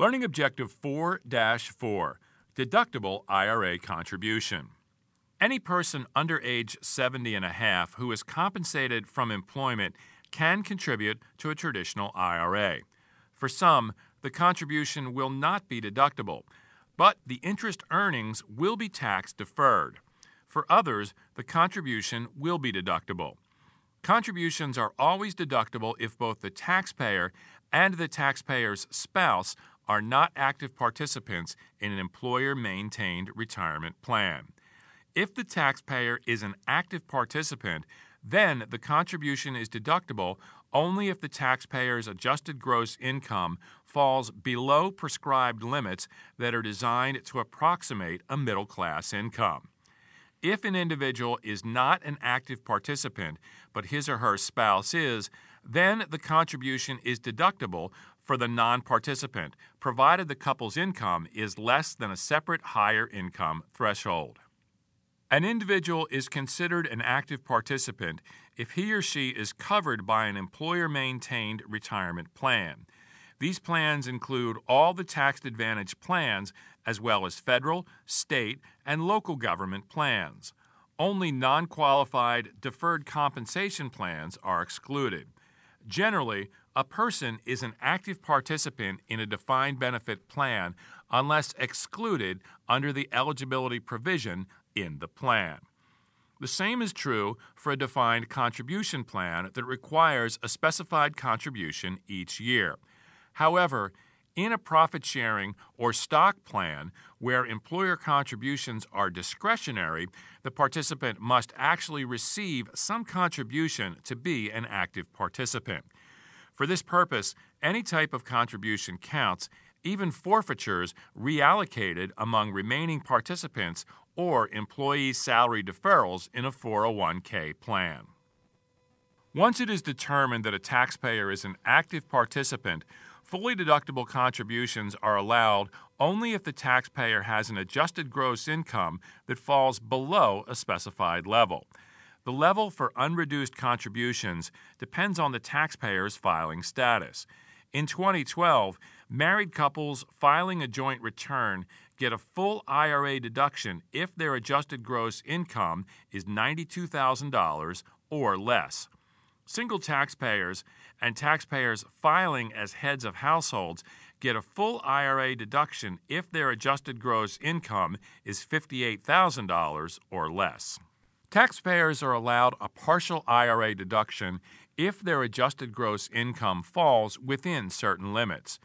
Learning Objective 4 4 Deductible IRA Contribution. Any person under age 70 and a half who is compensated from employment can contribute to a traditional IRA. For some, the contribution will not be deductible, but the interest earnings will be tax deferred. For others, the contribution will be deductible. Contributions are always deductible if both the taxpayer and the taxpayer's spouse are not active participants in an employer maintained retirement plan. If the taxpayer is an active participant, then the contribution is deductible only if the taxpayer's adjusted gross income falls below prescribed limits that are designed to approximate a middle class income. If an individual is not an active participant, but his or her spouse is, then the contribution is deductible for the non participant, provided the couple's income is less than a separate higher income threshold. An individual is considered an active participant if he or she is covered by an employer maintained retirement plan. These plans include all the tax advantage plans, as well as federal, state, and local government plans. Only non qualified deferred compensation plans are excluded. Generally, a person is an active participant in a defined benefit plan unless excluded under the eligibility provision in the plan. The same is true for a defined contribution plan that requires a specified contribution each year. However, in a profit sharing or stock plan where employer contributions are discretionary, the participant must actually receive some contribution to be an active participant. For this purpose, any type of contribution counts, even forfeitures reallocated among remaining participants or employee salary deferrals in a 401k plan. Once it is determined that a taxpayer is an active participant, fully deductible contributions are allowed only if the taxpayer has an adjusted gross income that falls below a specified level. The level for unreduced contributions depends on the taxpayer's filing status. In 2012, married couples filing a joint return get a full IRA deduction if their adjusted gross income is $92,000 or less. Single taxpayers and taxpayers filing as heads of households get a full IRA deduction if their adjusted gross income is $58,000 or less. Taxpayers are allowed a partial IRA deduction if their adjusted gross income falls within certain limits.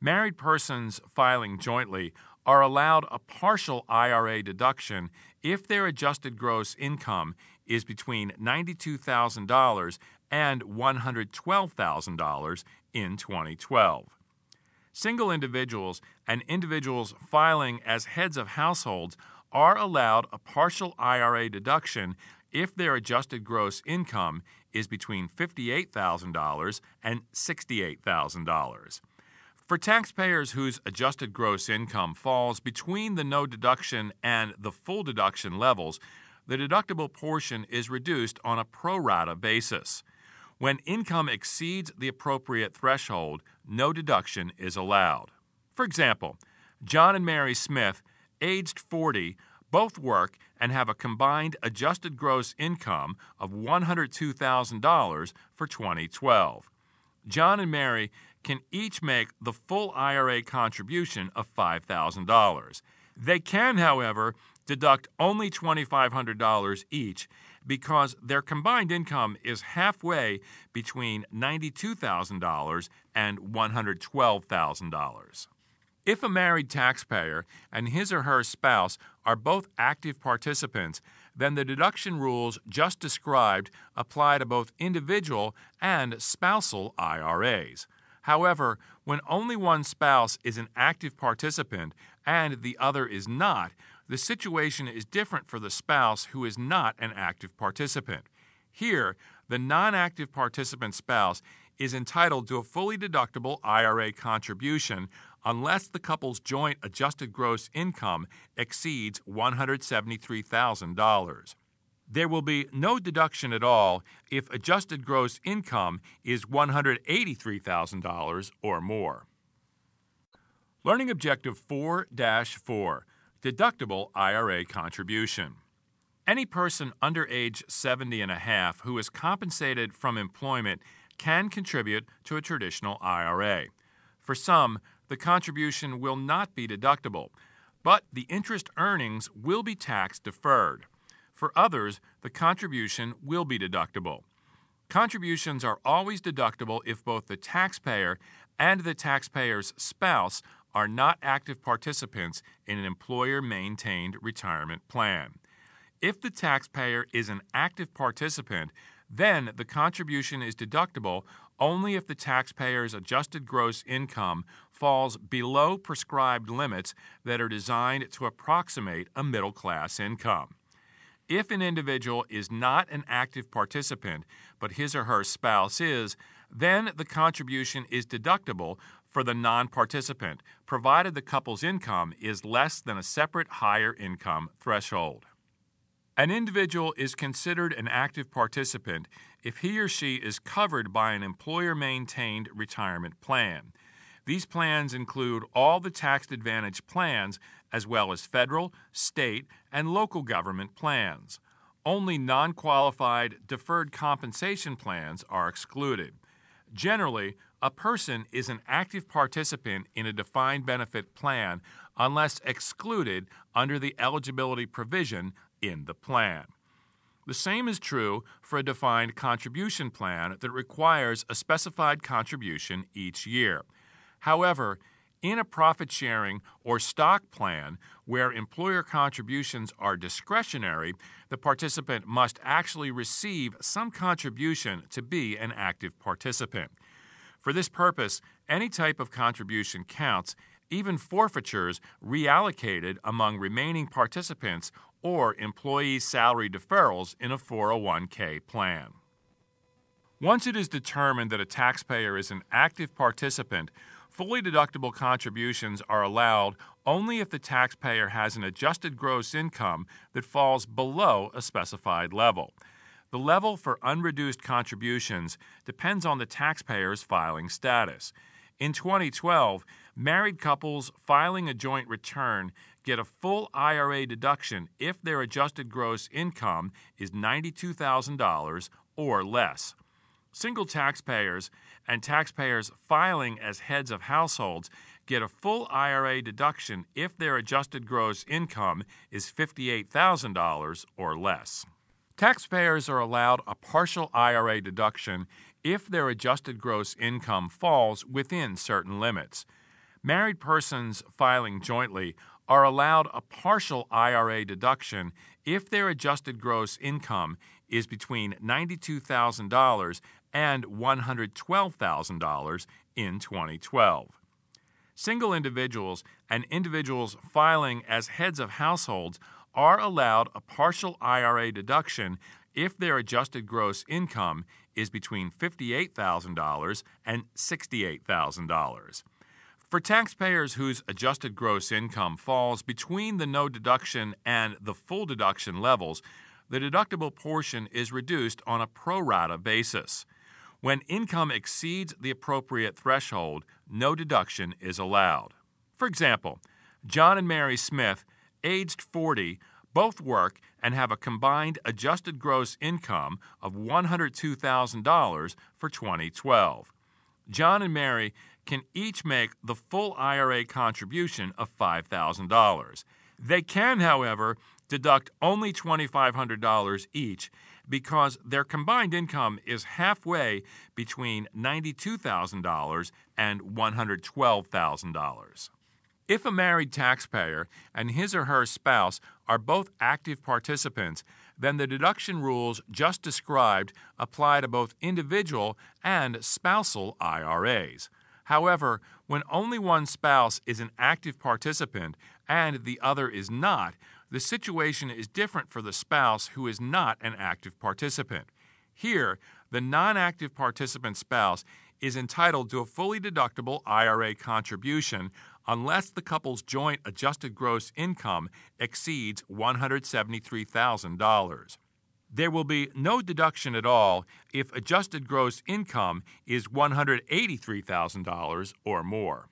Married persons filing jointly are allowed a partial IRA deduction if their adjusted gross income is between $92,000 and $112,000 in 2012. Single individuals and individuals filing as heads of households are allowed a partial IRA deduction if their adjusted gross income is between $58,000 and $68,000. For taxpayers whose adjusted gross income falls between the no deduction and the full deduction levels, the deductible portion is reduced on a pro rata basis. When income exceeds the appropriate threshold, no deduction is allowed. For example, John and Mary Smith aged 40, both work and have a combined adjusted gross income of $102,000 for 2012. John and Mary can each make the full IRA contribution of $5,000. They can, however, deduct only $2,500 each because their combined income is halfway between $92,000 and $112,000. If a married taxpayer and his or her spouse are both active participants, then the deduction rules just described apply to both individual and spousal IRAs. However, when only one spouse is an active participant and the other is not, the situation is different for the spouse who is not an active participant. Here, the non active participant spouse is entitled to a fully deductible IRA contribution unless the couple's joint adjusted gross income exceeds $173,000. There will be no deduction at all if adjusted gross income is $183,000 or more. Learning Objective 4 4 Deductible IRA Contribution. Any person under age 70 and a half who is compensated from employment can contribute to a traditional IRA. For some, the contribution will not be deductible, but the interest earnings will be tax deferred. For others, the contribution will be deductible. Contributions are always deductible if both the taxpayer and the taxpayer's spouse are not active participants in an employer maintained retirement plan. If the taxpayer is an active participant, then the contribution is deductible only if the taxpayer's adjusted gross income falls below prescribed limits that are designed to approximate a middle class income. If an individual is not an active participant, but his or her spouse is, then the contribution is deductible for the non participant, provided the couple's income is less than a separate higher income threshold. An individual is considered an active participant if he or she is covered by an employer maintained retirement plan. These plans include all the tax advantage plans, as well as federal, state, and local government plans. Only non qualified deferred compensation plans are excluded. Generally, a person is an active participant in a defined benefit plan unless excluded under the eligibility provision in the plan. The same is true for a defined contribution plan that requires a specified contribution each year. However, in a profit sharing or stock plan where employer contributions are discretionary, the participant must actually receive some contribution to be an active participant. For this purpose, any type of contribution counts, even forfeitures reallocated among remaining participants or employee salary deferrals in a 401k plan. Once it is determined that a taxpayer is an active participant, fully deductible contributions are allowed only if the taxpayer has an adjusted gross income that falls below a specified level. The level for unreduced contributions depends on the taxpayer's filing status. In 2012, married couples filing a joint return get a full IRA deduction if their adjusted gross income is $92,000 or less. Single taxpayers and taxpayers filing as heads of households get a full IRA deduction if their adjusted gross income is $58,000 or less. Taxpayers are allowed a partial IRA deduction if their adjusted gross income falls within certain limits. Married persons filing jointly are allowed a partial IRA deduction if their adjusted gross income is between $92,000 and $112,000 in 2012. Single individuals and individuals filing as heads of households are allowed a partial IRA deduction if their adjusted gross income is between $58,000 and $68,000. For taxpayers whose adjusted gross income falls between the no deduction and the full deduction levels, the deductible portion is reduced on a pro rata basis. When income exceeds the appropriate threshold, no deduction is allowed. For example, John and Mary Smith aged 40, both work and have a combined adjusted gross income of $102,000 for 2012. John and Mary can each make the full IRA contribution of $5,000. They can, however, deduct only $2,500 each because their combined income is halfway between $92,000 and $112,000. If a married taxpayer and his or her spouse are both active participants, then the deduction rules just described apply to both individual and spousal IRAs. However, when only one spouse is an active participant and the other is not, the situation is different for the spouse who is not an active participant. Here, the non active participant spouse is entitled to a fully deductible IRA contribution unless the couple's joint adjusted gross income exceeds $173,000. There will be no deduction at all if adjusted gross income is $183,000 or more.